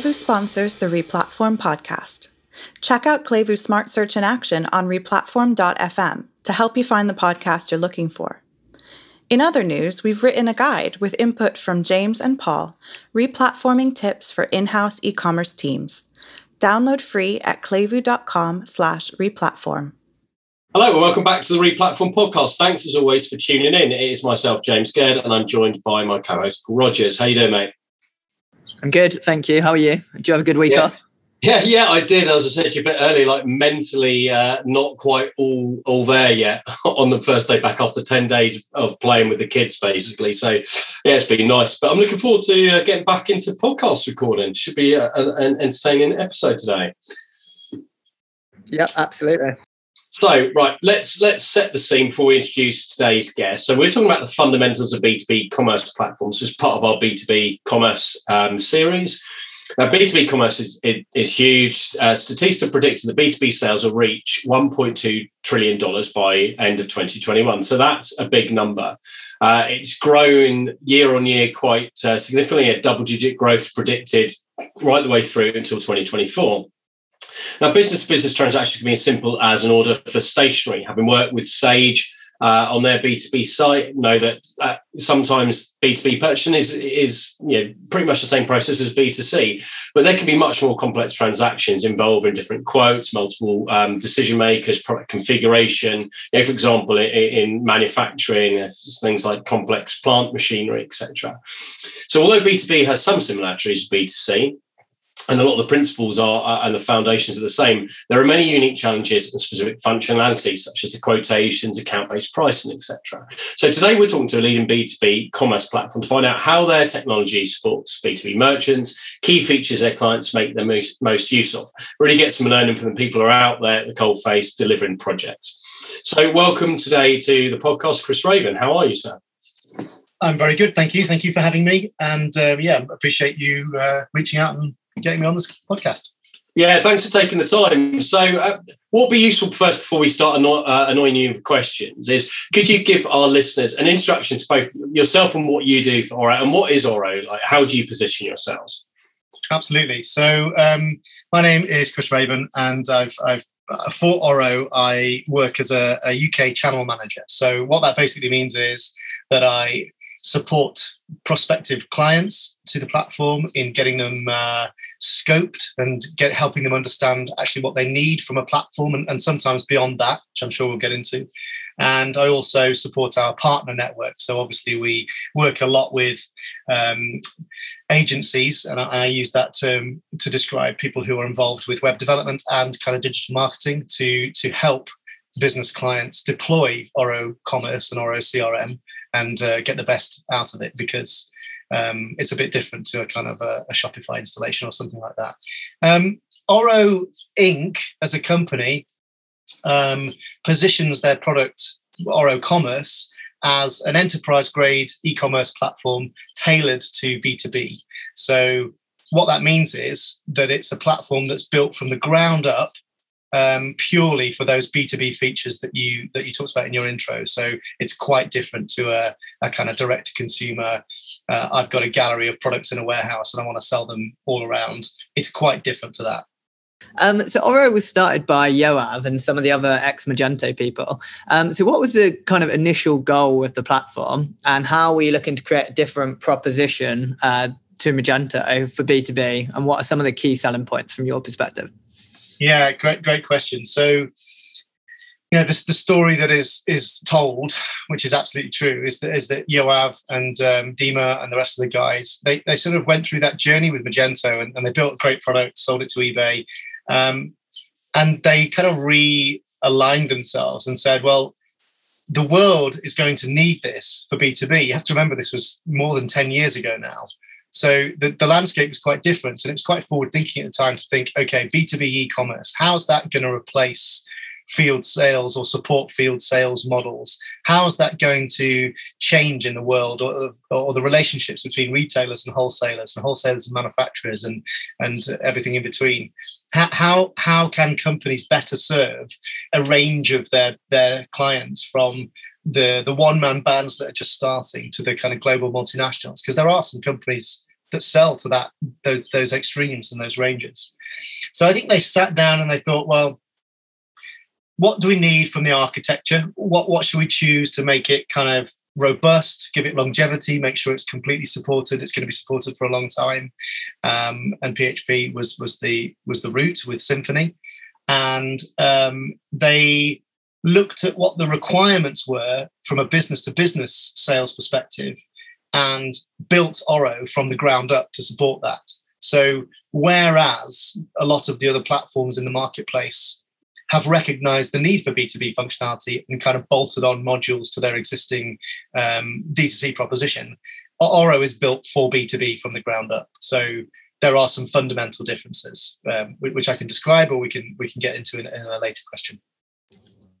Klevu sponsors the Replatform podcast. Check out Klevu Smart Search in action on replatform.fm to help you find the podcast you're looking for. In other news, we've written a guide with input from James and Paul, replatforming tips for in-house e-commerce teams. Download free at klevu.com slash replatform. Hello and welcome back to the Replatform podcast. Thanks as always for tuning in. It is myself, James Gurd, and I'm joined by my co-host Paul Rogers. How you doing, mate? I'm good, thank you. How are you? Do you have a good week yeah. off? Yeah, yeah, I did. As I said to you a bit earlier, like mentally uh, not quite all all there yet on the first day back after ten days of playing with the kids, basically. So yeah, it's been nice. But I'm looking forward to uh, getting back into podcast recording. Should be uh, an entertaining episode today. Yeah, absolutely. So, right, let's let's set the scene before we introduce today's guest. So, we're talking about the fundamentals of B2B commerce platforms as part of our B2B commerce um, series. Now, B2B commerce is, is huge. Uh, Statista predicted the B2B sales will reach $1.2 trillion by end of 2021. So that's a big number. Uh, it's grown year on year quite uh, significantly, a double digit growth predicted right the way through until 2024. Now, business to business transactions can be as simple as an order for stationery. Having worked with Sage uh, on their B2B site, know that uh, sometimes B2B purchasing is, is you know, pretty much the same process as B2C, but there can be much more complex transactions involving different quotes, multiple um, decision makers, product configuration. You know, for example, in, in manufacturing, uh, things like complex plant machinery, etc. So, although B2B has some similarities to B2C, and a lot of the principles are, are, and the foundations are the same. There are many unique challenges and specific functionalities, such as the quotations, account-based pricing, etc. So today we're talking to a leading B2B commerce platform to find out how their technology supports B2B merchants, key features their clients make the most, most use of. Really get some learning from the people who are out there at the cold face delivering projects. So welcome today to the podcast, Chris Raven. How are you, sir? I'm very good, thank you. Thank you for having me, and uh, yeah, appreciate you uh, reaching out and getting me on this podcast. Yeah, thanks for taking the time. So, uh, what would be useful first before we start anno- uh, annoying you with questions is could you give our listeners an introduction to both yourself and what you do for Oro and what is Oro? Like, how do you position yourselves? Absolutely. So, um, my name is Chris Raven, and I've, I've uh, for Oro, I work as a, a UK channel manager. So, what that basically means is that I support prospective clients to the platform in getting them uh, scoped and get helping them understand actually what they need from a platform and, and, sometimes beyond that which i'm sure we'll get into. And i also support our partner network. So obviously we work a lot with um, agencies and I, I, use that term to describe people who are involved with web development and kind of digital marketing to to help business clients deploy oro commerce and oro crm and uh, get the best out of it because um, it's a bit different to a kind of a, a Shopify installation or something like that. Um, Oro Inc. as a company um, positions their product Oro Commerce as an enterprise grade e-commerce platform tailored to B2B. So what that means is that it's a platform that's built from the ground up um, purely for those B2B features that you that you talked about in your intro. So it's quite different to a, a kind of direct to consumer. Uh, I've got a gallery of products in a warehouse and I want to sell them all around. It's quite different to that. Um, so Oro was started by Yoav and some of the other ex Magento people. Um, so what was the kind of initial goal with the platform, and how were you looking to create a different proposition uh, to Magento for B two B, and what are some of the key selling points from your perspective? Yeah, great, great question. So, you know, this the story that is is told, which is absolutely true, is that is that Yoav and um, Dima and the rest of the guys they they sort of went through that journey with Magento and, and they built a great product, sold it to eBay, um, and they kind of realigned themselves and said, well, the world is going to need this for B2B. You have to remember this was more than 10 years ago now. So the, the landscape was quite different and it's quite forward thinking at the time to think, okay, B2B e-commerce, how's that going to replace field sales or support field sales models? How's that going to change in the world or, or the relationships between retailers and wholesalers and wholesalers and manufacturers and, and everything in between? How, how, how can companies better serve a range of their, their clients from the the one man bands that are just starting to the kind of global multinationals because there are some companies that sell to that those those extremes and those ranges. So I think they sat down and they thought, well, what do we need from the architecture? What what should we choose to make it kind of robust, give it longevity, make sure it's completely supported. It's going to be supported for a long time. Um, and PHP was was the was the route with Symfony, and um, they looked at what the requirements were from a business to business sales perspective and built Oro from the ground up to support that. So, whereas a lot of the other platforms in the marketplace have recognized the need for B2B functionality and kind of bolted on modules to their existing um, D2C proposition, Oro is built for B2B from the ground up. So, there are some fundamental differences, um, which I can describe, or we can we can get into in, in a later question.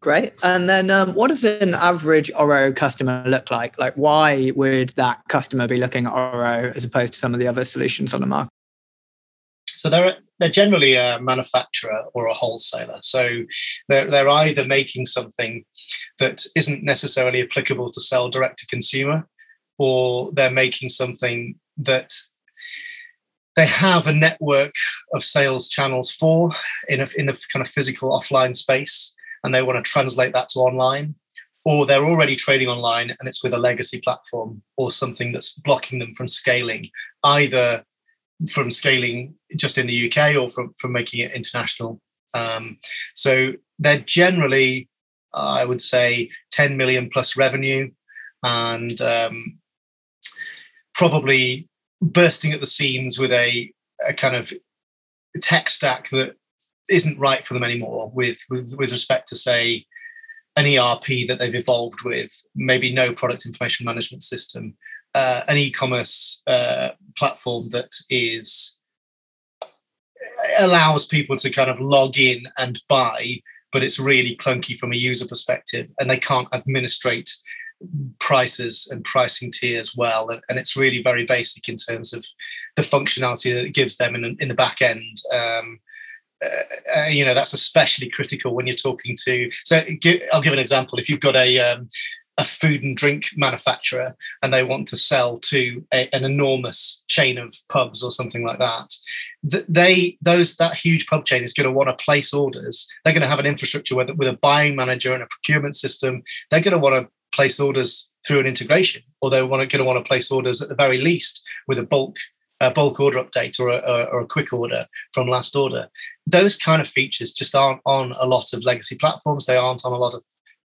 Great. And then um, what does an average Oro customer look like? Like, why would that customer be looking at Oro as opposed to some of the other solutions on the market? So they're they're generally a manufacturer or a wholesaler. So they're they're either making something that isn't necessarily applicable to sell direct to consumer, or they're making something that they have a network of sales channels for in a, in the kind of physical offline space and they want to translate that to online, or they're already trading online and it's with a legacy platform or something that's blocking them from scaling, either from scaling just in the UK or from, from making it international. Um, so they're generally, I would say, 10 million plus revenue and um, probably bursting at the seams with a, a kind of tech stack that isn't right for them anymore with, with, with respect to say an ERP that they've evolved with, maybe no product information management system, uh, an e-commerce uh, platform that is allows people to kind of log in and buy, but it's really clunky from a user perspective, and they can't administrate prices and pricing tiers well, and, and it's really very basic in terms of the functionality that it gives them in, in the back end. Um, uh, uh, you know that's especially critical when you're talking to so i'll give an example. If you've got a um, a food and drink manufacturer and they want to sell to a, an enormous chain of pubs or something like that they those that huge pub chain is going to want to place orders. They're going to have an infrastructure with, with a buying manager and a procurement system. They're going to want to place orders through an integration or they're going to want to place orders at the very least with a bulk a bulk order update or a, or a quick order from last order. Those kind of features just aren't on a lot of legacy platforms. They aren't on a lot of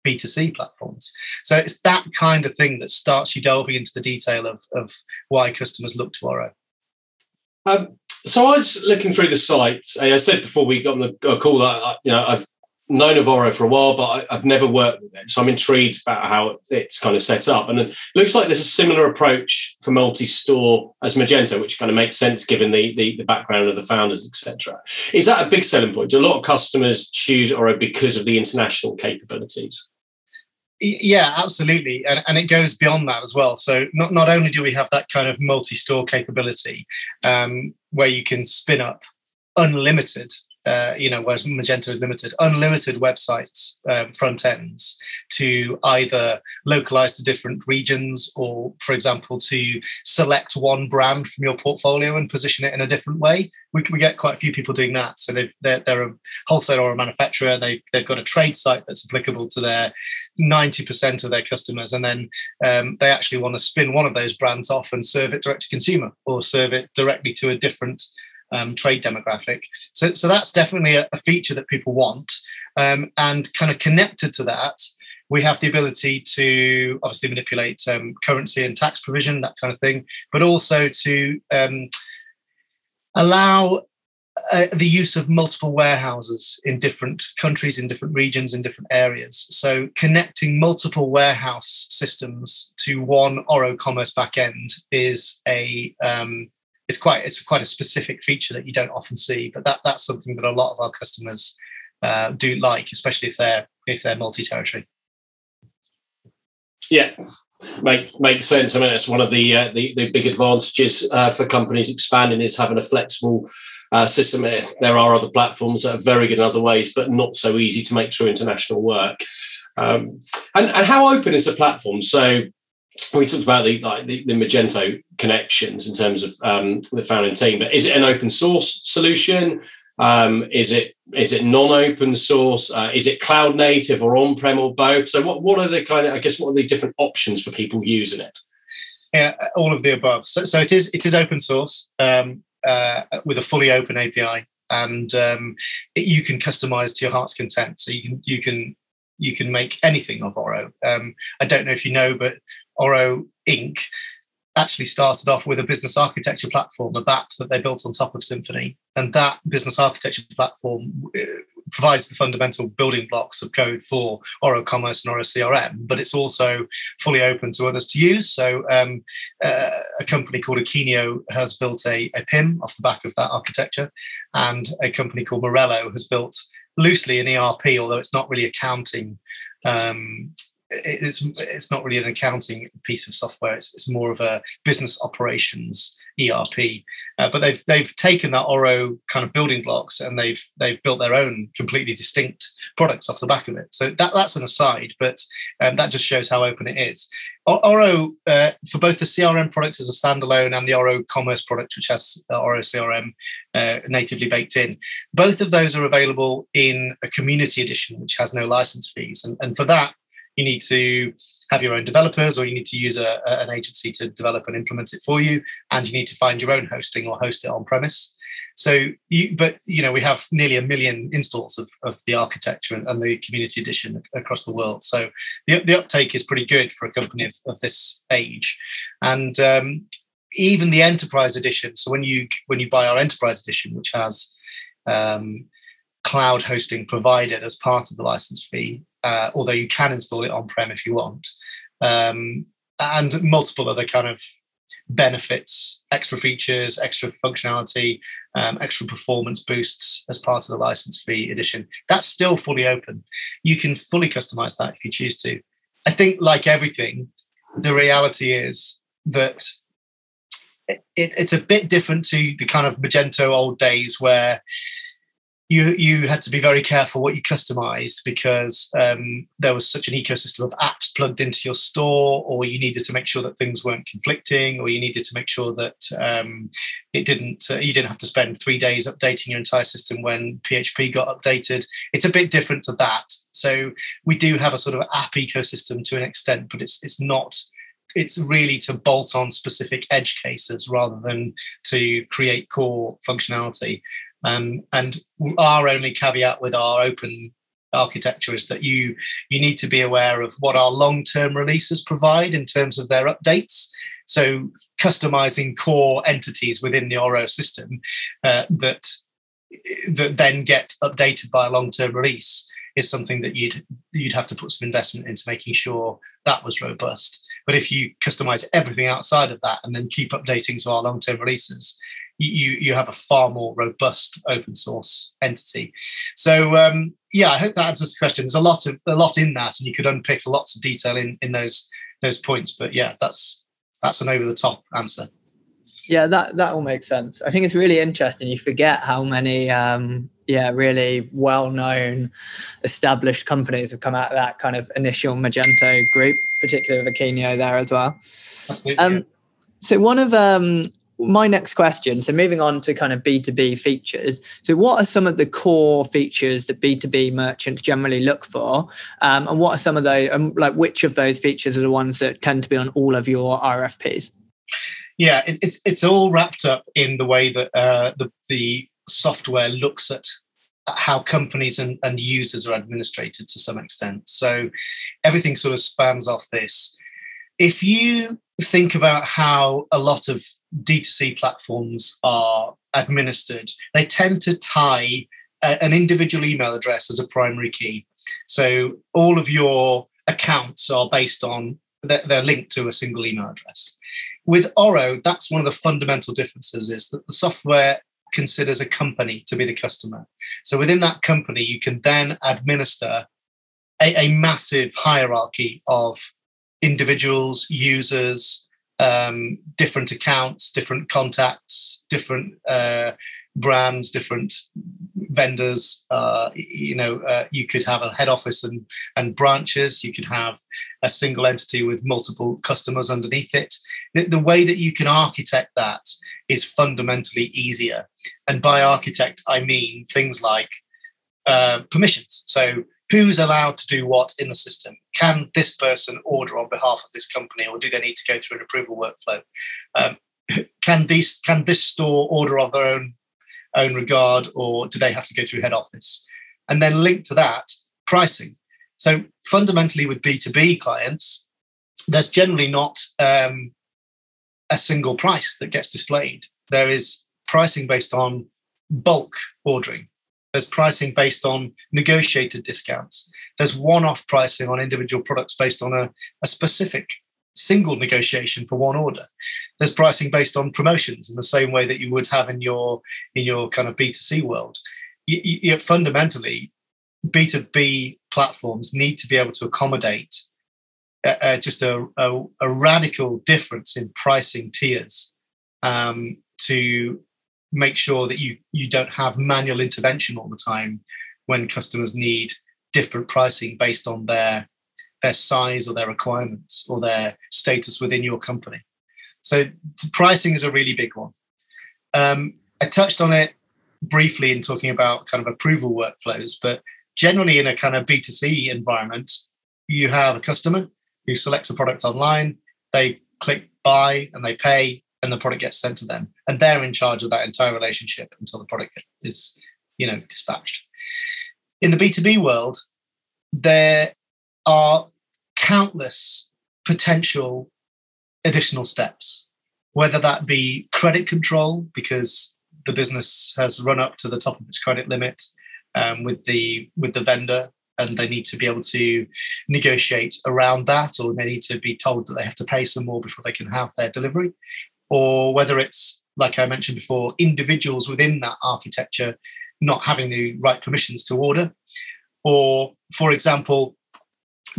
B2C platforms. So it's that kind of thing that starts you delving into the detail of, of why customers look to Oro. Um, so I was looking through the site. I said before we got on the call that you know I've known of Oro for a while, but I, have never worked with it. So I'm intrigued about how it's kind of set up. And it looks like there's a similar approach for multi-store as Magento, which kind of makes sense given the, the, the background of the founders, etc. Is that a big selling point? Do a lot of customers choose Oro because of the international capabilities? Yeah, absolutely. And, and it goes beyond that as well. So not, not only do we have that kind of multi-store capability um, where you can spin up unlimited uh, you know, whereas Magento is limited, unlimited websites um, front ends to either localize to different regions or, for example, to select one brand from your portfolio and position it in a different way. We, we get quite a few people doing that. So they've, they're, they're a wholesaler or a manufacturer. They, they've got a trade site that's applicable to their 90% of their customers. And then um, they actually want to spin one of those brands off and serve it direct to consumer or serve it directly to a different um, trade demographic. So, so that's definitely a, a feature that people want. Um, and kind of connected to that, we have the ability to obviously manipulate um, currency and tax provision, that kind of thing, but also to um, allow uh, the use of multiple warehouses in different countries, in different regions, in different areas. So connecting multiple warehouse systems to one Oro Commerce backend is a um, it's quite it's quite a specific feature that you don't often see, but that that's something that a lot of our customers uh, do like, especially if they're if they're multi-territory. Yeah, make makes sense. I mean, it's one of the uh, the, the big advantages uh, for companies expanding is having a flexible uh, system. There are other platforms that are very good in other ways, but not so easy to make through international work. Um, and, and how open is the platform? So we talked about the like the, the Magento connections in terms of um, the founding team, but is it an open source solution? Um, is it is it non-open source? Uh, is it cloud native or on-prem or both? So what what are the kind of I guess what are the different options for people using it? Yeah, all of the above. So, so it is it is open source um, uh, with a fully open API, and um, it, you can customize to your heart's content. So you can you can you can make anything of Oro. Um, I don't know if you know, but Oro Inc. actually started off with a business architecture platform, a BAP that they built on top of Symfony. And that business architecture platform uh, provides the fundamental building blocks of code for Oro Commerce and Oro CRM, but it's also fully open to others to use. So um, uh, a company called Akeneo has built a, a PIM off the back of that architecture, and a company called Marello has built loosely an ERP, although it's not really accounting um, it's it's not really an accounting piece of software. It's, it's more of a business operations ERP. Uh, but they've they've taken that Oro kind of building blocks and they've they've built their own completely distinct products off the back of it. So that that's an aside, but um, that just shows how open it is. Oro uh, for both the CRM product as a standalone and the Oro Commerce product, which has uh, Oro CRM uh, natively baked in, both of those are available in a community edition, which has no license fees. And, and for that, you need to have your own developers or you need to use a, an agency to develop and implement it for you and you need to find your own hosting or host it on premise. So you but you know we have nearly a million installs of, of the architecture and, and the community edition across the world. So the, the uptake is pretty good for a company of, of this age. And um, even the enterprise edition so when you when you buy our enterprise edition which has um, cloud hosting provided as part of the license fee uh, although you can install it on prem if you want, um, and multiple other kind of benefits, extra features, extra functionality, um, extra performance boosts as part of the license fee edition. That's still fully open. You can fully customize that if you choose to. I think, like everything, the reality is that it, it's a bit different to the kind of Magento old days where you you had to be very careful what you customized because um, there was such an ecosystem of apps plugged into your store, or you needed to make sure that things weren't conflicting, or you needed to make sure that um, it didn't. Uh, you didn't have to spend three days updating your entire system when PHP got updated. It's a bit different to that. So we do have a sort of app ecosystem to an extent, but it's it's not it's really to bolt on specific edge cases rather than to create core functionality. Um, and our only caveat with our open architecture is that you you need to be aware of what our long-term releases provide in terms of their updates. So customizing core entities within the Oro system uh, that that then get updated by a long-term release is something that you'd you'd have to put some investment into making sure that was robust. But if you customize everything outside of that and then keep updating to our long-term releases, you you have a far more robust open source entity. So um, yeah, I hope that answers the question. There's a lot of a lot in that, and you could unpick lots of detail in in those those points. But yeah, that's that's an over the top answer. Yeah, that that all makes sense. I think it's really interesting. You forget how many um, yeah really well known established companies have come out of that kind of initial Magento group, particularly Akeneo there as well. Absolutely. Um, so one of um, my next question so moving on to kind of b2b features. So what are some of the core features that b2b merchants generally look for? Um, and what are some of those um, like which of those features are the ones that tend to be on all of your rfps yeah it, it's it's all wrapped up in the way that uh, the the software looks at how companies and, and users are administrated to some extent. So everything sort of spans off this if you think about how a lot of D2C platforms are administered, they tend to tie a, an individual email address as a primary key. So all of your accounts are based on, they're, they're linked to a single email address. With Oro, that's one of the fundamental differences is that the software considers a company to be the customer. So within that company, you can then administer a, a massive hierarchy of individuals, users, um, different accounts, different contacts, different uh, brands, different vendors. Uh, you know, uh, you could have a head office and and branches. You could have a single entity with multiple customers underneath it. The, the way that you can architect that is fundamentally easier. And by architect, I mean things like uh, permissions. So who's allowed to do what in the system? Can this person order on behalf of this company, or do they need to go through an approval workflow? Um, can these can this store order of their own own regard, or do they have to go through head office? And then link to that pricing. So fundamentally, with B two B clients, there's generally not um, a single price that gets displayed. There is pricing based on bulk ordering. There's pricing based on negotiated discounts. There's one off pricing on individual products based on a, a specific single negotiation for one order. There's pricing based on promotions in the same way that you would have in your in your kind of B2C world. You, you, fundamentally, B2B platforms need to be able to accommodate uh, just a, a, a, radical difference in pricing tiers um, to make sure that you you don't have manual intervention all the time when customers need different pricing based on their their size or their requirements or their status within your company. So pricing is a really big one. Um, I touched on it briefly in talking about kind of approval workflows, but generally in a kind of B2C environment, you have a customer who selects a product online, they click buy and they pay, and the product gets sent to them. And they're in charge of that entire relationship until the product is you know dispatched. In the b2b world there are countless potential additional steps whether that be credit control because the business has run up to the top of its credit limit um, with the with the vendor and they need to be able to negotiate around that or they need to be told that they have to pay some more before they can have their delivery or whether it's like I mentioned before, individuals within that architecture not having the right permissions to order, or for example,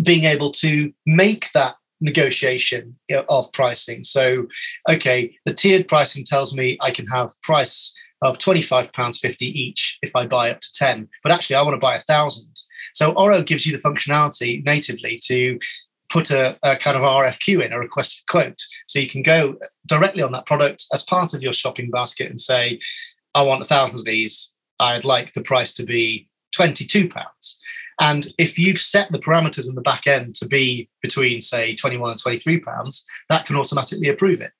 being able to make that negotiation of pricing. So, okay, the tiered pricing tells me I can have price of £25.50 each if I buy up to 10, but actually I want to buy a thousand. So Oro gives you the functionality natively to put a, a, kind of RFQ in, a request for quote. So you can go directly on that product as part of your shopping basket and say, I want a thousand of these. I'd like the price to be £22. And if you've set the parameters in the back end to be between, say, 21 and 23 pounds, that can automatically approve it.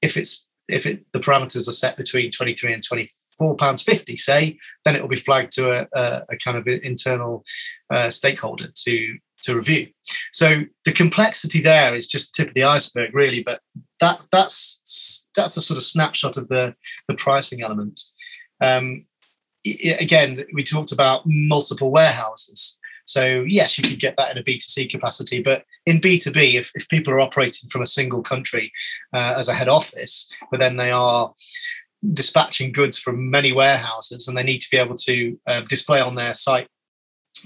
If it's if it, the parameters are set between 23 and 24 pounds 50 say then it will be flagged to a, a, a kind of internal uh, stakeholder to to review. So the complexity there is just the tip of the iceberg, really. But that that's that's a sort of snapshot of the the pricing element. Um, again, we talked about multiple warehouses. So yes, you could get that in a B2C capacity, but in B2B, if, if people are operating from a single country uh, as a head office, but then they are dispatching goods from many warehouses and they need to be able to uh, display on their site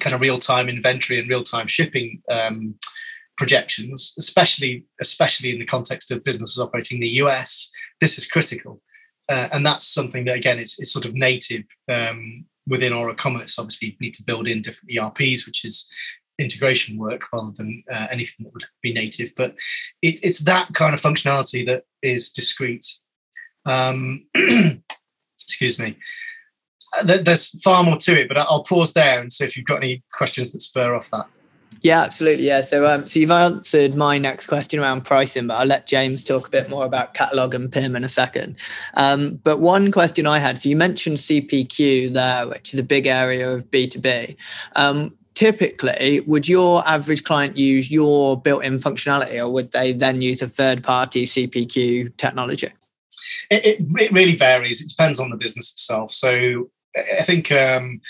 kind of real time inventory and real time shipping um, projections, especially especially in the context of businesses operating in the US. This is critical, uh, and that's something that again is, is sort of native um, within Oro Commerce. Obviously, you need to build in different ERPs, which is integration work rather than uh, anything that would be native. But it, it's that kind of functionality that is discrete. Um, excuse me. Uh, there's far more to it, but I'll pause there and see if you've got any questions that spur off that. Yeah, absolutely. Yeah. So, um, so you've answered my next question around pricing, but I'll let James talk a bit more about catalog and PIM in a second. Um, but one question I had, so you mentioned CPQ there, which is a big area of B2B. Um, typically, would your average client use your built-in functionality, or would they then use a third-party CPQ technology? It, it, really varies. It depends on the business itself. So I think um,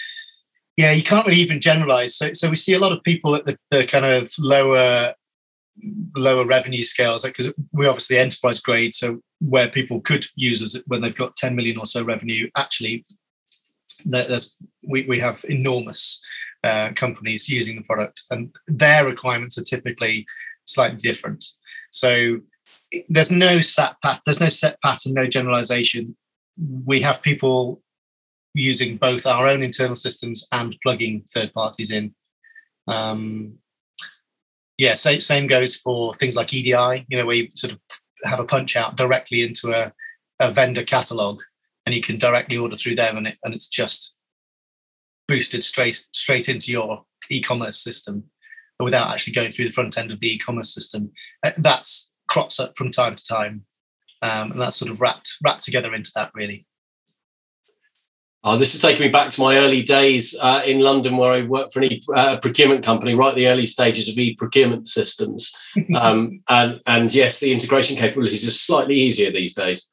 yeah, you can't really even generalize. So, so we see a lot of people at the, the kind of lower lower revenue scales because we obviously enterprise grade. So where people could use us when they've got 10 million or so revenue, actually, there's we, we have enormous uh, companies using the product, and their requirements are typically slightly different. So there's no set path, there's no set pattern, no generalization. We have people using both our own internal systems and plugging third parties in. Um, yeah, same same goes for things like EDI. You know, where you sort of have a punch out directly into a, a vendor catalog, and you can directly order through them, and it and it's just boosted straight straight into your e-commerce system without actually going through the front end of the e-commerce system. Uh, that's crops up from time to time, um, and that's sort of wrapped wrapped together into that really. Oh, this is taking me back to my early days uh, in London, where I worked for a uh, procurement company, right at the early stages of e-procurement systems. Um, and and yes, the integration capabilities are slightly easier these days.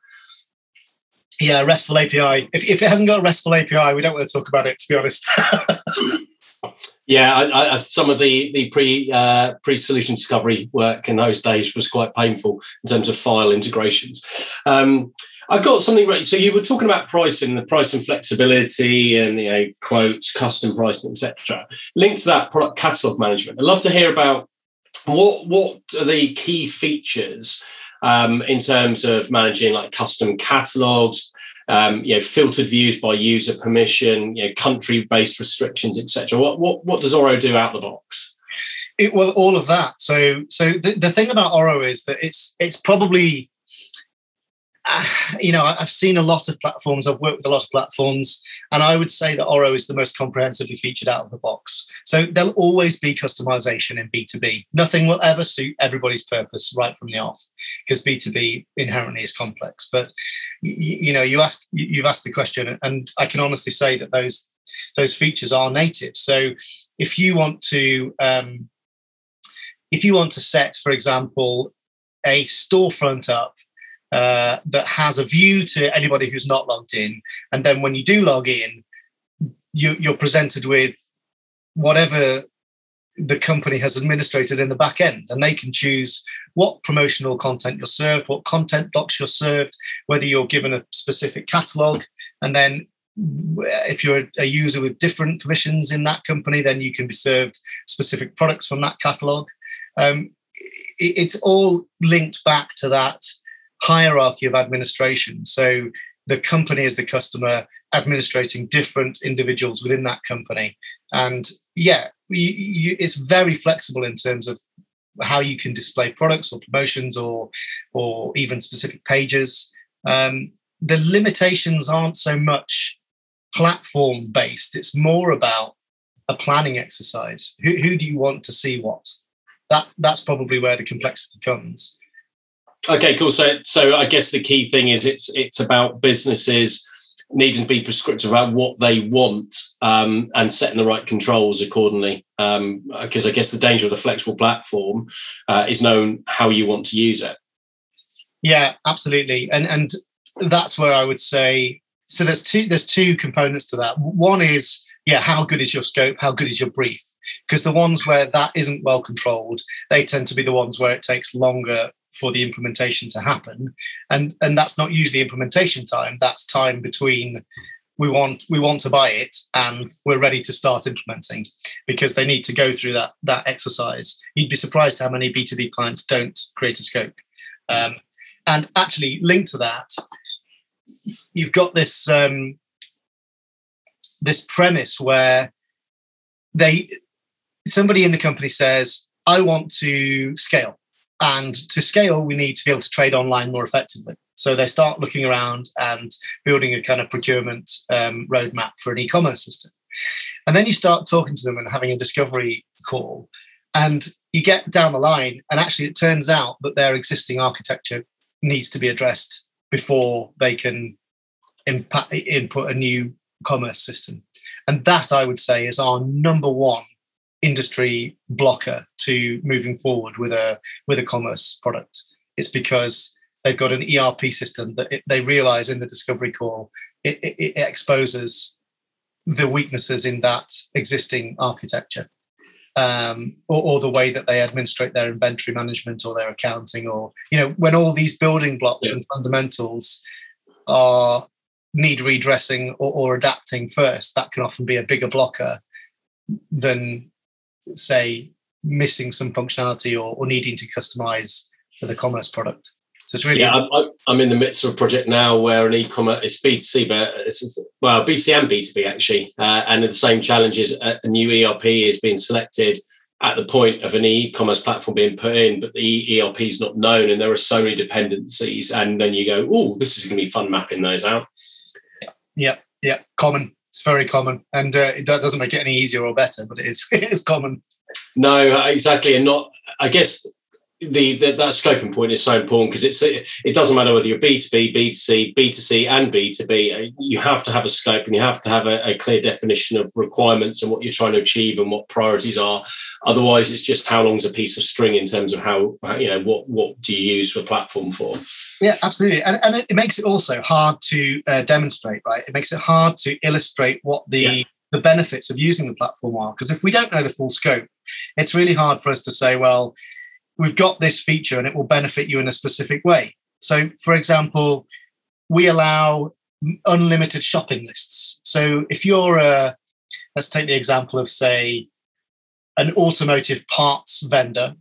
Yeah, RESTful API. If, if it hasn't got a RESTful API, we don't want to talk about it. To be honest. yeah, I, I, some of the the pre uh, pre solution discovery work in those days was quite painful in terms of file integrations. Um, I've got something right. So you were talking about pricing, the pricing flexibility, and you know quotes, custom pricing, etc. Linked to that, product catalog management. I'd love to hear about what what are the key features um, in terms of managing like custom catalogs, um, you know, filtered views by user permission, you know, country-based restrictions, etc. What what what does Oro do out of the box? It, well, all of that. So so the, the thing about Oro is that it's it's probably you know, I've seen a lot of platforms. I've worked with a lot of platforms, and I would say that Oro is the most comprehensively featured out of the box. So there'll always be customization in B2B. Nothing will ever suit everybody's purpose right from the off, because B2B inherently is complex. But you, you know, you ask, you've asked the question, and I can honestly say that those those features are native. So if you want to um, if you want to set, for example, a storefront up uh, that has a view to anybody who's not logged in. And then when you do log in, you, you're presented with whatever the company has administrated in the back end. And they can choose what promotional content you're served what content blocks you're served whether you're given a specific catalog. And then if you're a user with different permissions in that company then you can be served specific products from that catalog. Um, it's all linked back to that hierarchy of administration. So the company is the customer administrating different individuals within that company. And yeah, you, you, it's very flexible in terms of how you can display products or promotions or or even specific pages. Um, the limitations aren't so much platform based; it's more about a planning exercise. Who, who do you want to see what? That that's probably where the complexity comes. Okay, cool. So, so I guess the key thing is it's it's about businesses needing to be prescriptive about what they want um, and setting the right controls accordingly. Because um, I guess the danger of the flexible platform uh, is knowing how you want to use it. Yeah, absolutely, and and that's where I would say. So there's two there's two components to that. One is yeah, how good is your scope? How good is your brief? Because the ones where that isn't well controlled, they tend to be the ones where it takes longer for the implementation to happen. And and that's not usually implementation time. That's time between we want we want to buy it and we're ready to start implementing because they need to go through that that exercise. You'd be surprised how many b2b clients don't create a scope. Um, and actually linked to that you've got this um, this premise where they somebody in the company says i want to scale and to scale, we need to be able to trade online more effectively. So they start looking around and building a kind of procurement um, roadmap for an e-commerce system. And then you start talking to them and having a discovery call. And you get down the line, and actually, it turns out that their existing architecture needs to be addressed before they can impact, input a new commerce system. And that, I would say, is our number one industry blocker to moving forward with a with a commerce product. It's because they've got an ERP system that it, they realize in the discovery call it, it, it exposes the weaknesses in that existing architecture. Um, or, or, the way that they administrate their inventory management or their accounting, or you know, when all these building blocks yeah. and fundamentals are need redressing or, or, adapting first, that can often be a bigger blocker than say missing some functionality or, or needing to customize for the commerce product So it's really yeah. I'm, I'm in the midst of a project now where an e-commerce it's B2C, but it's well B2C and B2B actually, uh, and the same challenges. A new ERP is being selected at the point of an e-commerce platform being put in, but the ERP is not known, and there are so many dependencies. And then you go, "Oh, this is going to be fun mapping those out." Yeah, yeah, common. It's very common, and uh, it doesn't make it any easier or better, but it is it is common. No, exactly, and not. I guess the, the, that scoping point is so important because it's it, it doesn't matter whether you're B2B, B2C, B2C, and B2B. Uh, you have to have a scope and you have to have a, a, clear definition of requirements and what you're trying to achieve and what priorities are. Otherwise, it's just how long's a piece of string in terms of how you know what what do you use the platform for. Yeah, absolutely, and and it makes it also hard to uh, demonstrate. Right, it makes it hard to illustrate what the yeah. the benefits of using the platform are because if we don't know the full scope, it's really hard for us to say, well we've got this feature and it will benefit you in a specific way. So, for example, we allow unlimited shopping lists. So, if you're a, let's take the example of, say, an automotive parts vendor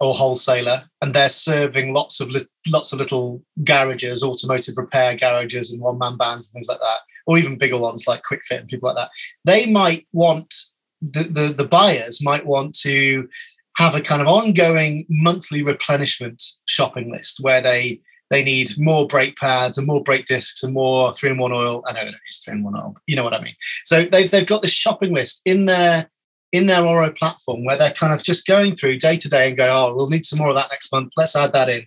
or wholesaler, and they're serving lots of lots of little garages, automotive repair garages, and one man bands and things like that, or even bigger ones like Kwik Fit and people like that. They might want the, the, the buyers might want to have a kind of ongoing monthly replenishment shopping list where they they need more brake pads and more brake discs and more three in one oil. I know don't use three in one oil, you know what I mean. So they've they've got this shopping list in their in their Oro platform where they're kind of just going through day to day and going, oh, we'll need some more of that next month. Let's add that in.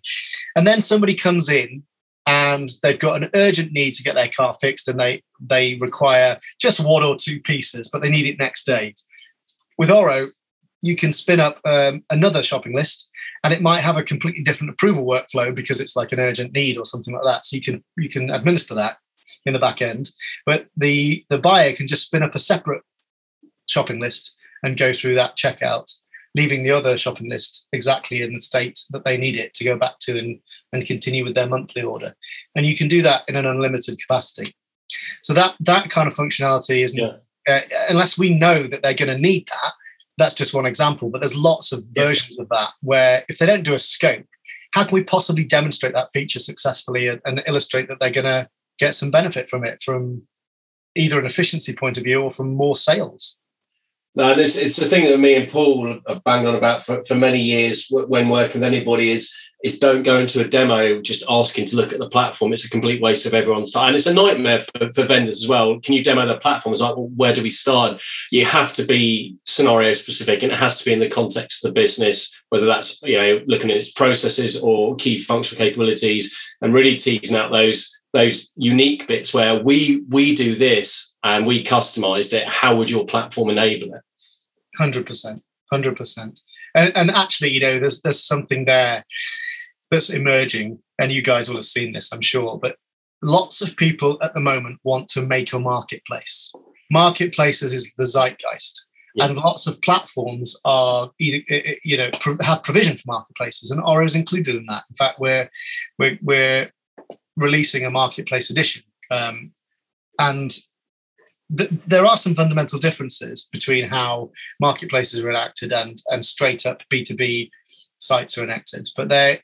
And then somebody comes in and they've got an urgent need to get their car fixed and they they require just one or two pieces, but they need it next day. With Oro, you can spin up um, another shopping list and it might have a completely different approval workflow because it's like an urgent need or something like that so you can you can administer that in the back end but the the buyer can just spin up a separate shopping list and go through that checkout leaving the other shopping list exactly in the state that they need it to go back to and, and continue with their monthly order and you can do that in an unlimited capacity so that that kind of functionality is yeah. uh, unless we know that they're going to need that that's just one example, but there's lots of versions yes. of that where if they don't do a scope, how can we possibly demonstrate that feature successfully and, and illustrate that they're going to get some benefit from it from either an efficiency point of view or from more sales? No, it's, it's the thing that me and Paul have banged on about for, for many years when working with anybody is is don't go into a demo just asking to look at the platform. It's a complete waste of everyone's time. And it's a nightmare for, for vendors as well. Can you demo the platform? It's like, well, where do we start? You have to be scenario specific and it has to be in the context of the business, whether that's, you know, looking at its processes or key functional capabilities and really teasing out those those unique bits where we we do this and we customized it how would your platform enable it? 100% 100% and, and actually you know there's there's something there that's emerging and you guys will have seen this i'm sure but lots of people at the moment want to make a marketplace. Marketplaces is the zeitgeist. Yeah. and lots of platforms are either you know have provision for marketplaces and Oro is included in that. In fact we're we're, we're releasing a marketplace edition. Um, and th- there are some fundamental differences between how marketplaces are enacted and, and straight up B2B sites are enacted. But they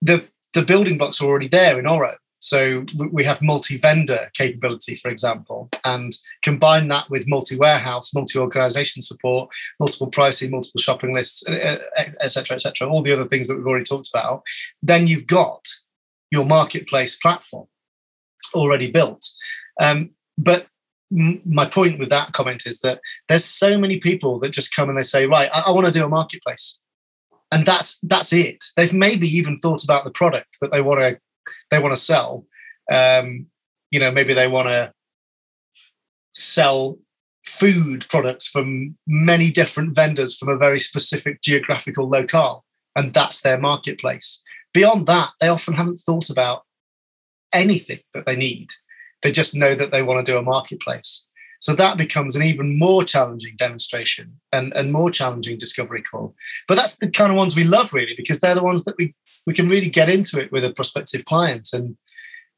the, the building blocks are already there in Oro. So we have multi-vendor capability, for example, and combine that with multi-warehouse, multi-organization support, multiple pricing, multiple shopping lists, eh, eh, eh, etc., etc. all the other things that we've already talked about. Then you've got your marketplace platform already built. Um, but my point with that comment is that there's so many people that just come and they say, right, I, I want to do a marketplace. And that's that's it. They've maybe even thought about the product that they want to they want to sell. Um, you know, maybe they want to sell food products from many different vendors from a very specific geographical locale, and that's their marketplace. Beyond that, they often haven't thought about anything that they need. They just know that they want to do a marketplace. So that becomes an even more challenging demonstration and, and more challenging discovery call. But that's the kind of ones we love really, because they're the ones that we, we can really get into it with a prospective client. And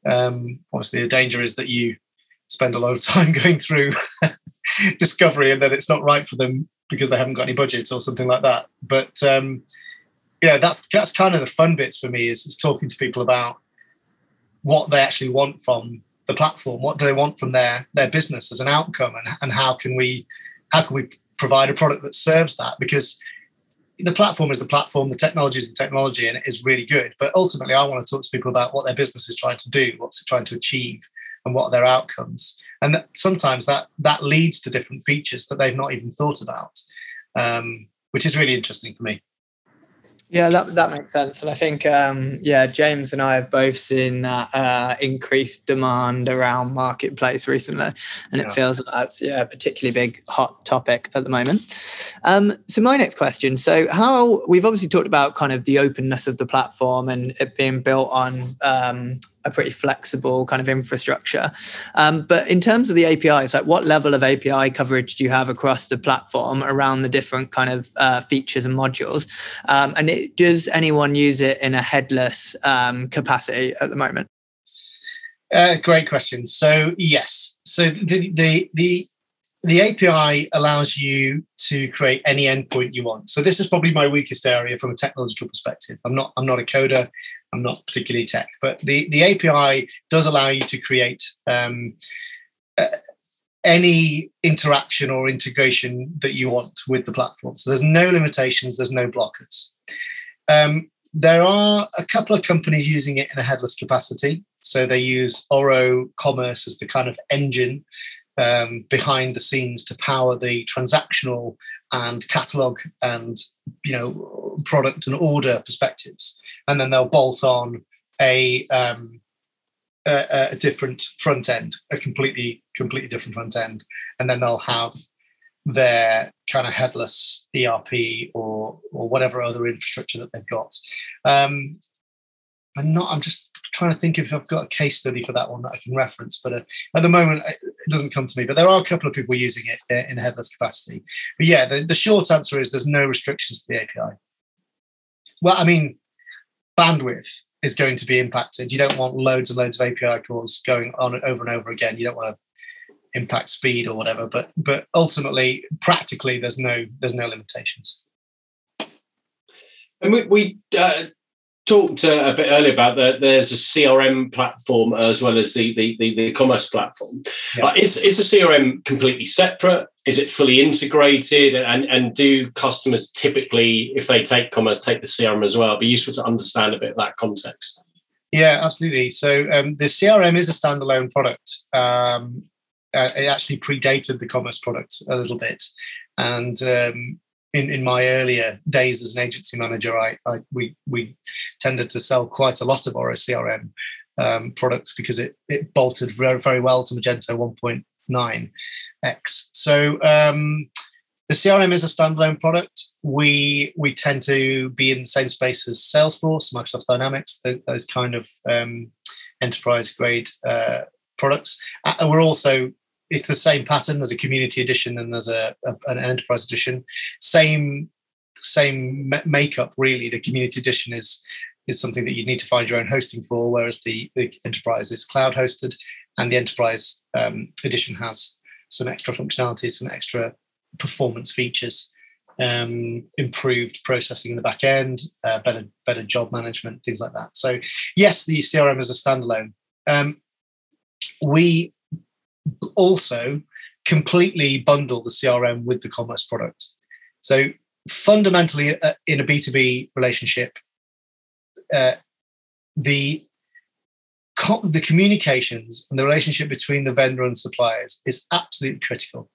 um, obviously the danger is that you spend a lot of time going through discovery and then it's not right for them because they haven't got any budget or something like that. But um, you know that's that's kind of the fun bits for me is, is talking to people about what they actually want from the platform. What do they want from their their business as an outcome? And, and how can we how can we provide a product that serves that? Because the platform is the platform the technology is the technology and it is really good. But ultimately i want to talk to people about what their business is trying to do what's it trying to achieve and what are their outcomes. And that sometimes that that leads to different features that they've not even thought about um, which is really interesting for me yeah, that that makes sense, and I think um, yeah, James and I have both seen that uh, increased demand around marketplace recently, and yeah. it feels like that's yeah a particularly big hot topic at the moment. Um, so my next question: so how we've obviously talked about kind of the openness of the platform and it being built on um, a pretty flexible kind of infrastructure. Um, but in terms of the APIs, like what level of API coverage do you have across the platform around the different kind of uh, features and modules? Um, and it, does anyone use it in a headless um, capacity at the moment? Uh, great question. So yes, so the the the the API allows you to create any endpoint you want. So this is probably my weakest area from a technological perspective. I'm not I'm not a coder. I'm not particularly tech, but the the API does allow you to create um, uh, any interaction or integration that you want with the platform. So there's no limitations. There's no blockers. Um, there are a couple of companies using it in a headless capacity. So they use Oro Commerce as the kind of engine um, behind the scenes to power the transactional and catalog and you know product and order perspectives, and then they'll bolt on a um, a, a, different front end, a completely completely different front end, and then they'll have their kind of headless ERP or or whatever other infrastructure that they've got. Um, I'm not. I'm just trying to think if I've got a case study for that one that I can reference, but uh, at the moment it doesn't come to me. But there are a couple of people using it uh, in a headless capacity. But yeah, the, the short answer is there's no restrictions to the API. Well, I mean, bandwidth is going to be impacted. You don't want loads and loads of API calls going on over and over again. You don't want to impact speed or whatever. But but ultimately, practically, there's no there's no limitations. And we, we uh, talked uh, a bit earlier about that there's a CRM platform as well as the the, the, the commerce platform. Yeah. Uh, is, is the CRM completely separate? Is it fully integrated? And, and do customers typically, if they take commerce, take the CRM as well? It'd be useful to understand a bit of that context. Yeah, absolutely. So um, the CRM is a standalone product. Um, uh, it actually predated the commerce product a little bit. And um, in, in my earlier days as an agency manager, I, I we we tended to sell quite a lot of Oro CRM um, products because it it bolted very very well to Magento 1.9x. So um, the CRM is a standalone product. We we tend to be in the same space as Salesforce, Microsoft Dynamics, those, those kind of um, enterprise grade uh, products. And we're also it's the same pattern. There's a community edition and there's a, a an enterprise edition. Same same makeup really. The community edition is is something that you need to find your own hosting for, whereas the, the enterprise is cloud hosted, and the enterprise um, edition has some extra functionality, some extra performance features, um, improved processing in the back end, uh, better better job management, things like that. So yes, the CRM is a standalone. Um, we also completely bundle the CRM with the commerce product. So fundamentally, uh, in a B2B relationship, uh, the the communications and the relationship between the vendor and suppliers is absolutely critical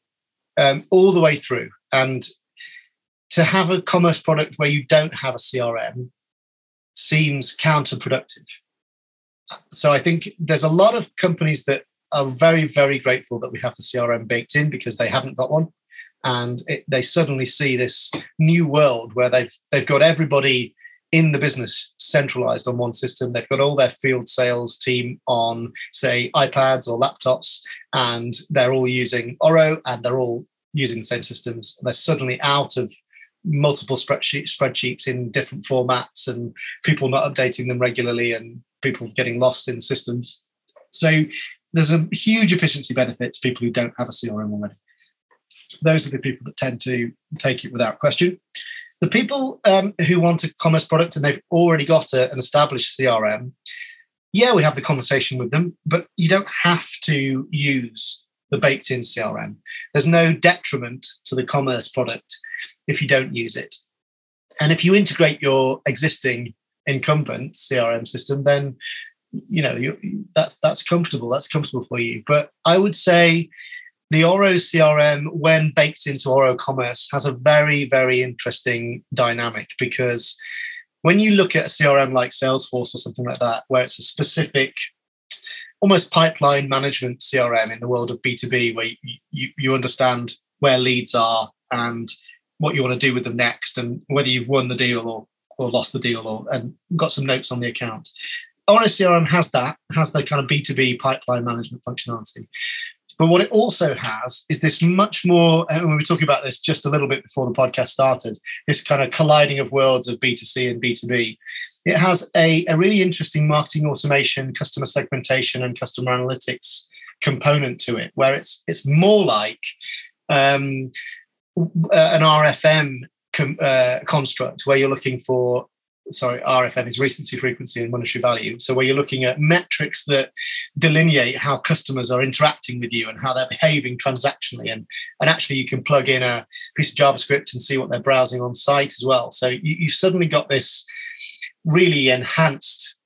um, all the way through. And to have a commerce product where you don't have a CRM seems counterproductive. So I think there's a lot of companies that are very, very grateful that we have the CRM baked in because they haven't got one. And it, they suddenly see this new world where they've they've got everybody in the business centralized on one system. They've got all their field sales team on, say, iPads or laptops, and they're all using Oro and they're all using the same systems. They're suddenly out of multiple spreadsheet, spreadsheets in different formats and people not updating them regularly and people getting lost in systems. So there's a huge efficiency benefit to people who don't have a CRM already. Those are the people that tend to take it without question. The people um, who want a commerce product and they've already got a, an established CRM, yeah, we have the conversation with them, but you don't have to use the baked in CRM. There's no detriment to the commerce product if you don't use it. And if you integrate your existing incumbent CRM system, then you know you, that's that's comfortable. That's comfortable for you. But I would say the Oro CRM, when baked into Oro Commerce, has a very very interesting dynamic because when you look at a CRM like Salesforce or something like that, where it's a specific almost pipeline management CRM in the world of B2B, where you, you, you understand where leads are and what you want to do with them next and whether you've won the deal or, or lost the deal or and got some notes on the account. Oro CRM has that, has the kind of B2B pipeline management functionality. But what it also has is this much more, and we were talking about this just a little bit before the podcast started, this kind of colliding of worlds of B2C and B2B. It has a, a really interesting marketing automation, customer segmentation, and customer analytics component to it, where it's it's more like um, an RFM com, uh, construct where you're looking for sorry, RFM is recency, frequency, and monetary value. So where you're looking at metrics that delineate how customers are interacting with you and how they're behaving transactionally, and and actually you can plug in a piece of JavaScript and see what they're browsing on site as well. So you, you've suddenly got this really enhanced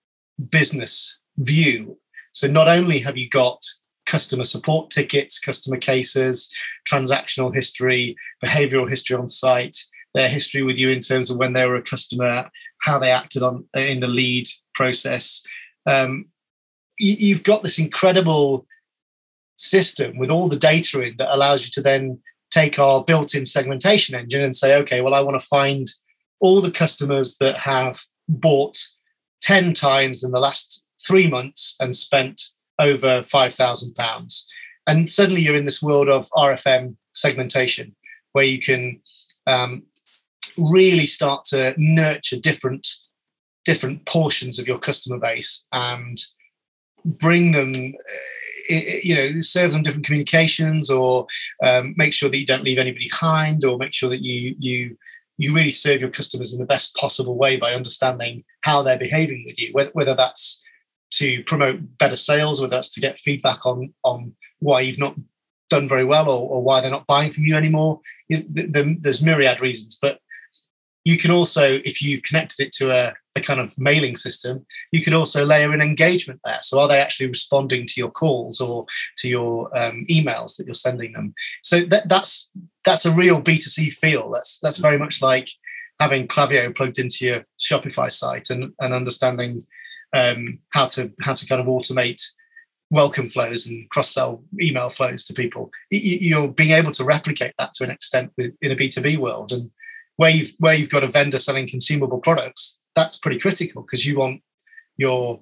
business view. So not only have you got customer support tickets, customer cases, transactional history, behavioral history on site, their history with you in terms of when they were a customer, how they acted on in the lead process. Um, you, have got this incredible system with all the data in that allows you to then take our built-in segmentation engine and say, okay, well, I want to find all the customers that have bought 10 times in the last three months and spent over £5,000. And suddenly you're in this world of RFM segmentation where you can um, really start to nurture different different portions of your customer base and bring them uh, you know serve them different communications or um, make sure that you don't leave anybody behind or make sure that you you you really serve your customers in the best possible way by understanding how they're behaving with you whether, whether that's to promote better sales whether that's to get feedback on on why you've not done very well or, or why they're not buying from you anymore. There's myriad reasons but you can also, if you've connected it to a, a kind of mailing system, you can also layer in engagement there. So are they actually responding to your calls or to your um, emails that you're sending them? So that, that's that's a real B2C feel. That's that's very much like having Klaviyo plugged into your Shopify site and, and understanding um, how to how to kind of automate welcome flows and cross-sell email flows to people. You're being able to replicate that to an extent in a B2B world. And where you've where you've got a vendor selling consumable products, that's pretty critical because you want your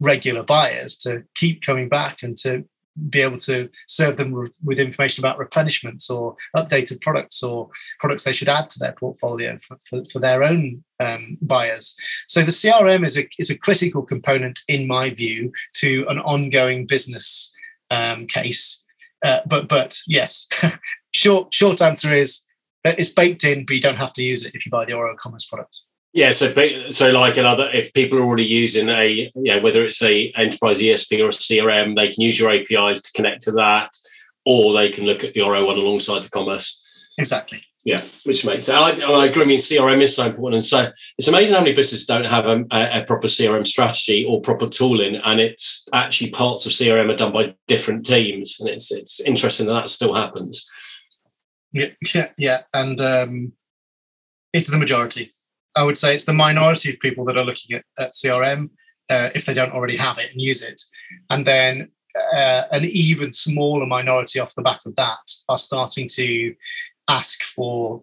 regular buyers to keep coming back and to be able to serve them with information about replenishments or updated products or products they should add to their portfolio for, for, for their own um, buyers. So the CRM is a, is a critical component, in my view, to an ongoing business um, case. Uh, but but yes, short short answer is it's baked in, but you don't have to use it if you buy the Oro Commerce product. Yeah, so so like another, if people are already using a, yeah, whether it's a enterprise ESP or a CRM, they can use your APIs to connect to that, or they can look at the Oro one alongside the commerce. Exactly. Yeah, which makes sense. I, I agree. I mean, CRM is so important, and so it's amazing how many businesses don't have a, a, proper CRM strategy or proper tooling, and it's actually parts of CRM are done by different teams, and it's it's interesting that that still happens. Yeah, yeah, yeah. and um, it's the majority. I would say it's the minority of people that are looking at, at CRM uh, if they don't already have it and use it, and then uh, an even smaller minority off the back of that are starting to ask for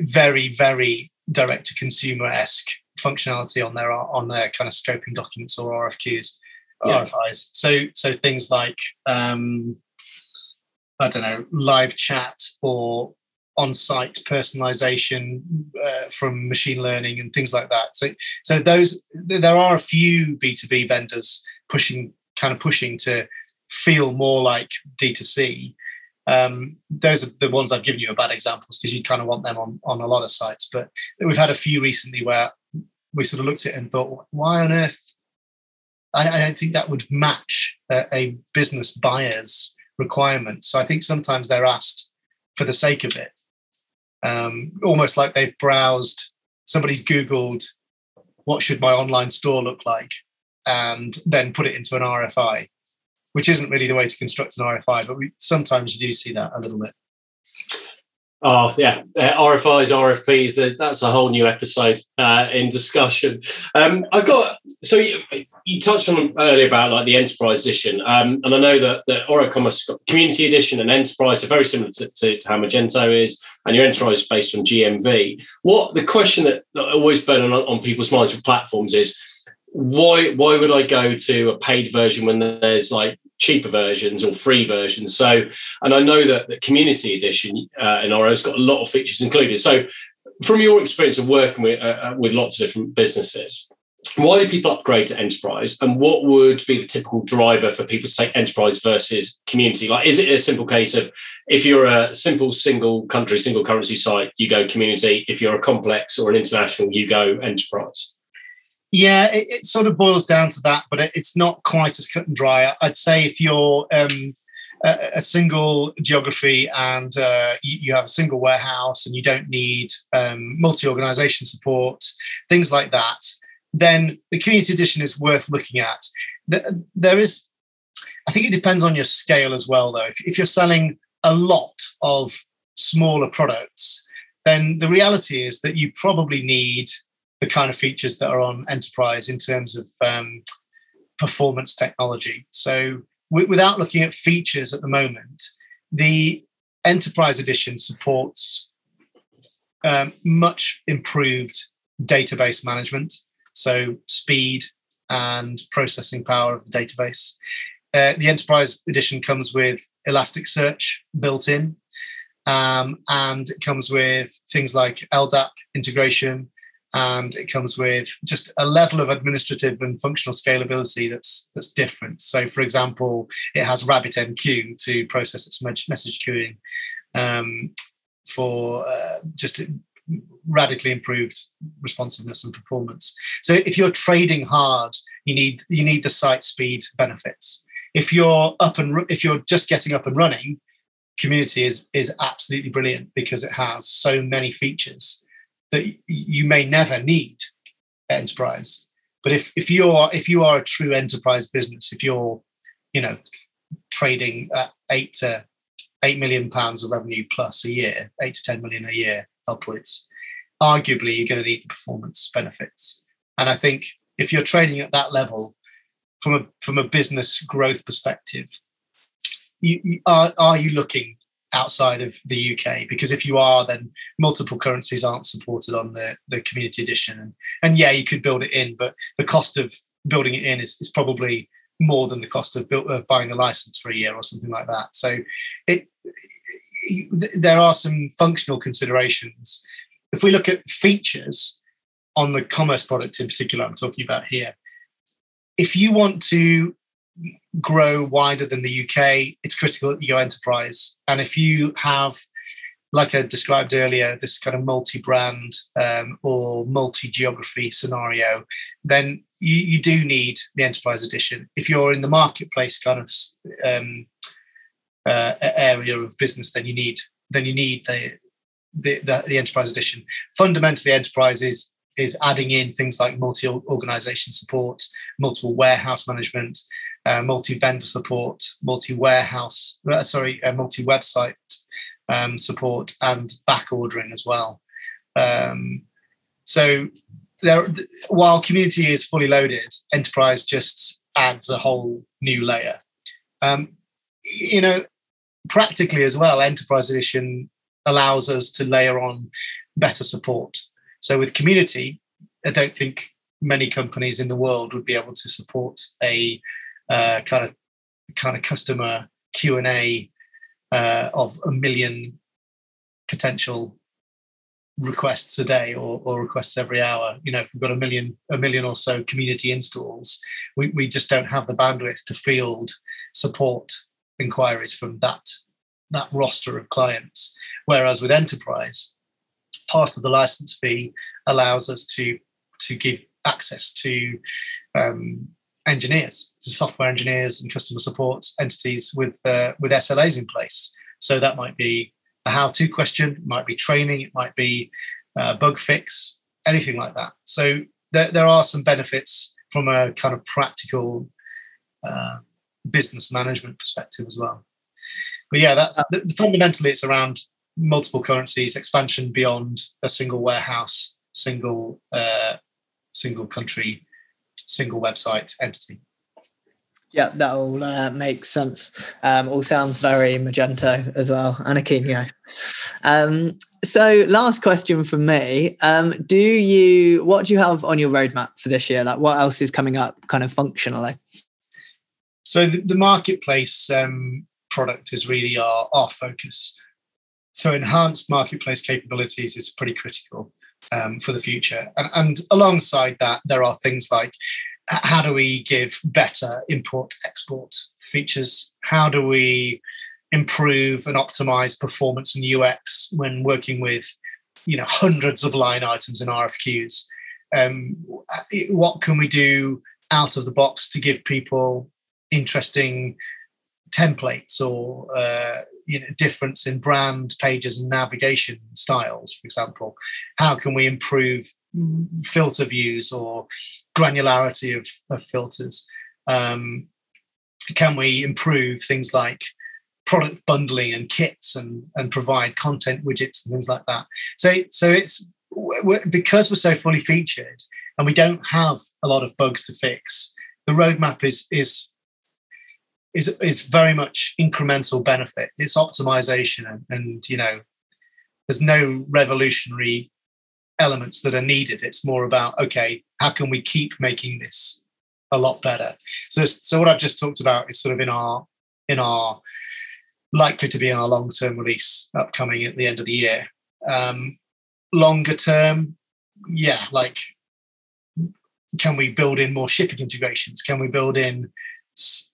very, very direct to consumer esque functionality on their on their kind of scoping documents or RFQs, yeah. RFIs. So so things like um, I don't know, live chat or on-site personalization uh, from machine learning and things like that. So, so those there are a few B2B vendors pushing, kind of pushing to feel more like D2C. Um, those are the ones I've given you are bad examples because you kind of want them on, on a lot of sites. But we've had a few recently where we sort of looked at it and thought, why on earth? I, I don't think that would match a, a business buyer's requirements. So I think sometimes they're asked for the sake of it, um, almost like they've browsed, somebody's Googled, what should my online store look like? And then put it into an RFI which isn't really the way to construct an RFI, but we sometimes you do see that a little bit. Oh yeah, uh, RFIs, RFPs. That's a whole new episode uh, in discussion. Um, I've got so you, you, touched on earlier about like the enterprise edition, um, and I know that the Oro Commerce community edition and enterprise are very similar to, to, how Magento is, and your enterprise is based on GMV. What the question that, that always burn on, on people's minds for platforms is why why would I go to a paid version when there's like cheaper versions or free versions. So, and I know that the community edition uh, in Oro has got a lot of features included. So, from your experience of working with uh, uh, with lots of different businesses, why do people upgrade to enterprise, and what would be the typical driver for people to take enterprise versus community? Like, is it a simple case of if you're a simple single country, single currency site, you go community. If you're a complex or an international, you go enterprise. Yeah, it, it, sort of boils down to that, but it, it's not quite as cut and dry. I'd say if you're um, a, single geography and uh, you, you, have a single warehouse and you don't need um, multi-organization support, things like that, then the community edition is worth looking at. There is, I think it depends on your scale as well, though. If, if you're selling a lot of smaller products, then the reality is that you probably need the kind of features that are on enterprise in terms of um, performance technology. So, w- without looking at features at the moment, the enterprise edition supports um, much improved database management, so speed and processing power of the database. Uh, the enterprise edition comes with Elasticsearch built in, um, and it comes with things like LDAP integration, and it comes with just a level of administrative and functional scalability that's that's different. So, for example, it has RabbitMQ to process its message queuing um, for uh, just radically improved responsiveness and performance. So, if you're trading hard, you need you need the site speed benefits. If you're up and if you're just getting up and running, community is is absolutely brilliant because it has so many features that you may never need enterprise. But if if you are if you are a true enterprise business, if you're you know trading at eight to eight million pounds of revenue plus a year, eight to ten million a year upwards, arguably you're going to need the performance benefits. And I think if you're trading at that level, from a from a business growth perspective, you, you are are you looking outside of the UK because if you are, then multiple currencies aren't supported on the, the community edition. And, and yeah, you could build it in, but the cost of building it in is, is probably more than the cost of, build, of buying a license for a year or something like that. So it, it there are some functional considerations. If we look at features on the commerce product in particular, I'm talking about here. If you want to grow wider than the UK, it's critical that you go enterprise. And if you have, like I described earlier, this kind of multi-brand um, or multi-geography scenario, then you, you, do need the enterprise edition. If you're in the marketplace kind of um, uh, area of business, then you need then you need the the, the, the enterprise edition. Fundamentally, enterprise is is adding in things like multi-organization support, multiple warehouse management, uh, multi-vendor support, multi-warehouse, uh, sorry, uh, multi-website um, support, and back ordering as well. Um, so there, while community is fully loaded, enterprise just adds a whole new layer. Um, you know, practically as well, enterprise edition allows us to layer on better support. So with community, I don't think many companies in the world would be able to support a uh, kind of kind of customer Q and A uh, of a million potential requests a day or, or, requests every hour. You know, if we've got a million a million or so community installs, we, we just don't have the bandwidth to field support inquiries from that that roster of clients. Whereas with enterprise, part of the license fee allows us to to give access to um, engineers, so software engineers and customer support entities with uh, with SLAs in place. So that might be a how-to question, it might be training, it might be a bug fix, anything like that. So there, there are some benefits from a kind of practical uh, business management perspective as well. But yeah, that's uh, the, fundamentally it's around multiple currencies, expansion beyond a single warehouse, single uh, single country, single website entity. Yeah, that all uh, makes sense. Um, all sounds very Magento as well, and Akeneo. Um, so, last question from me: um, Do you what do you have on your roadmap for this year? Like, what else is coming up, kind of functionally? So, the, the marketplace um, product is really our our focus. So, enhanced marketplace capabilities is pretty critical um, for the future, and, and alongside that, there are things like how do we give better import export features? How do we improve and optimize performance and UX when working with you know hundreds of line items in RFQs? Um, what can we do out of the box to give people interesting templates or uh, you know difference in brand pages and navigation styles for example how can we improve filter views or granularity of, of filters? Um, can we improve things like product bundling and kits and, and provide content widgets and things like that? So, so it's we're, because we're so fully featured and we don't have a lot of bugs to fix. The roadmap is is is is very much incremental benefit. It's optimization and, and you know there's no revolutionary elements that are needed. It's more about okay, how can we keep making this a lot better? So, so what I've just talked about is sort of in our in our likely to be in our long term release upcoming at the end of the year. Um, longer term, yeah, like can we build in more shipping integrations? Can we build in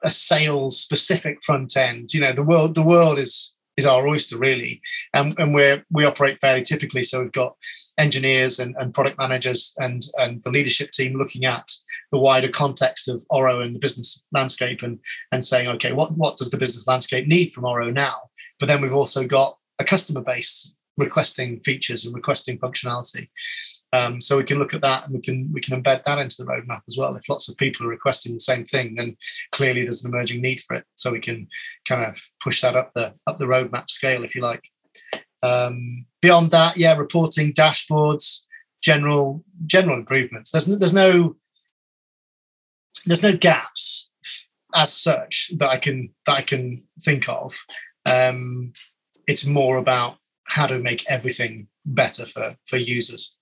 a sales specific front end? You know, the world the world is is our oyster really. And, and we're we operate fairly typically. So we've got engineers and, and product managers and and the leadership team looking at the wider context of oro and the business landscape and and saying okay what what does the business landscape need from oro now? But then we've also got a customer base requesting features and requesting functionality um, so we can look at that and we can we can embed that into the roadmap as well. If lots of people are requesting the same thing, then clearly there's an emerging need for it. So we can kind of push that up the up the roadmap scale, if you like. Um, beyond that, yeah, reporting, dashboards, general general improvements. There's no, there's no there's no gaps as such that I can that I can think of. Um, it's more about how to make everything better for for users.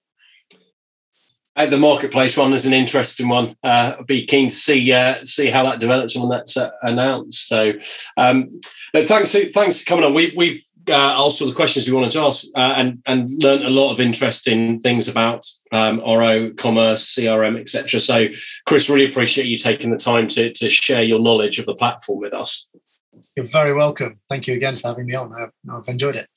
Uh, the marketplace one is an interesting one. Uh, I'd be keen to see uh, see how that develops when that's uh, announced. So, um, thanks thanks for coming on. We've we've uh, asked all the questions we wanted to ask uh, and and learned a lot of interesting things about um, Oro, commerce, CRM, etc. So, Chris, really appreciate you taking the time to to share your knowledge of the platform with us. You're very welcome. Thank you again for having me on. I've, I've enjoyed it.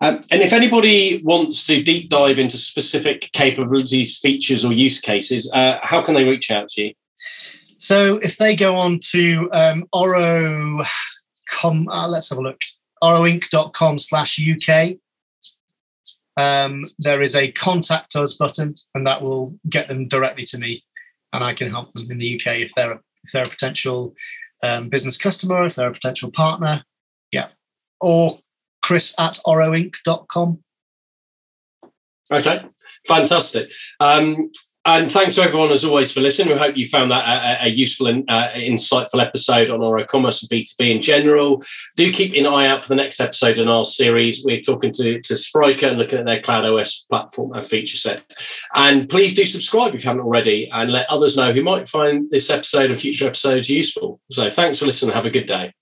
Um, and if anybody wants to deep dive into specific capabilities, features, or use cases, uh, how can they reach out to you? So if they go on to um, uh, let's have a look, oroinc.com slash UK, um, there is a contact us button, and that will get them directly to me, and I can help them in the UK if they're a, if they're a potential um, business customer, if they're a potential partner, yeah, or chris at oroinc.com. Okay, fantastic. Um, and thanks to everyone, as always, for listening. We hope you found that a, a useful and uh, insightful episode on Oro commerce and B2B in general. Do keep an eye out for the next episode in our series. We're talking to, to Spryker and looking at their Cloud OS platform and feature set. And please do subscribe if you haven't already and let others know who might find this episode and future episodes useful. So thanks for listening. Have a good day.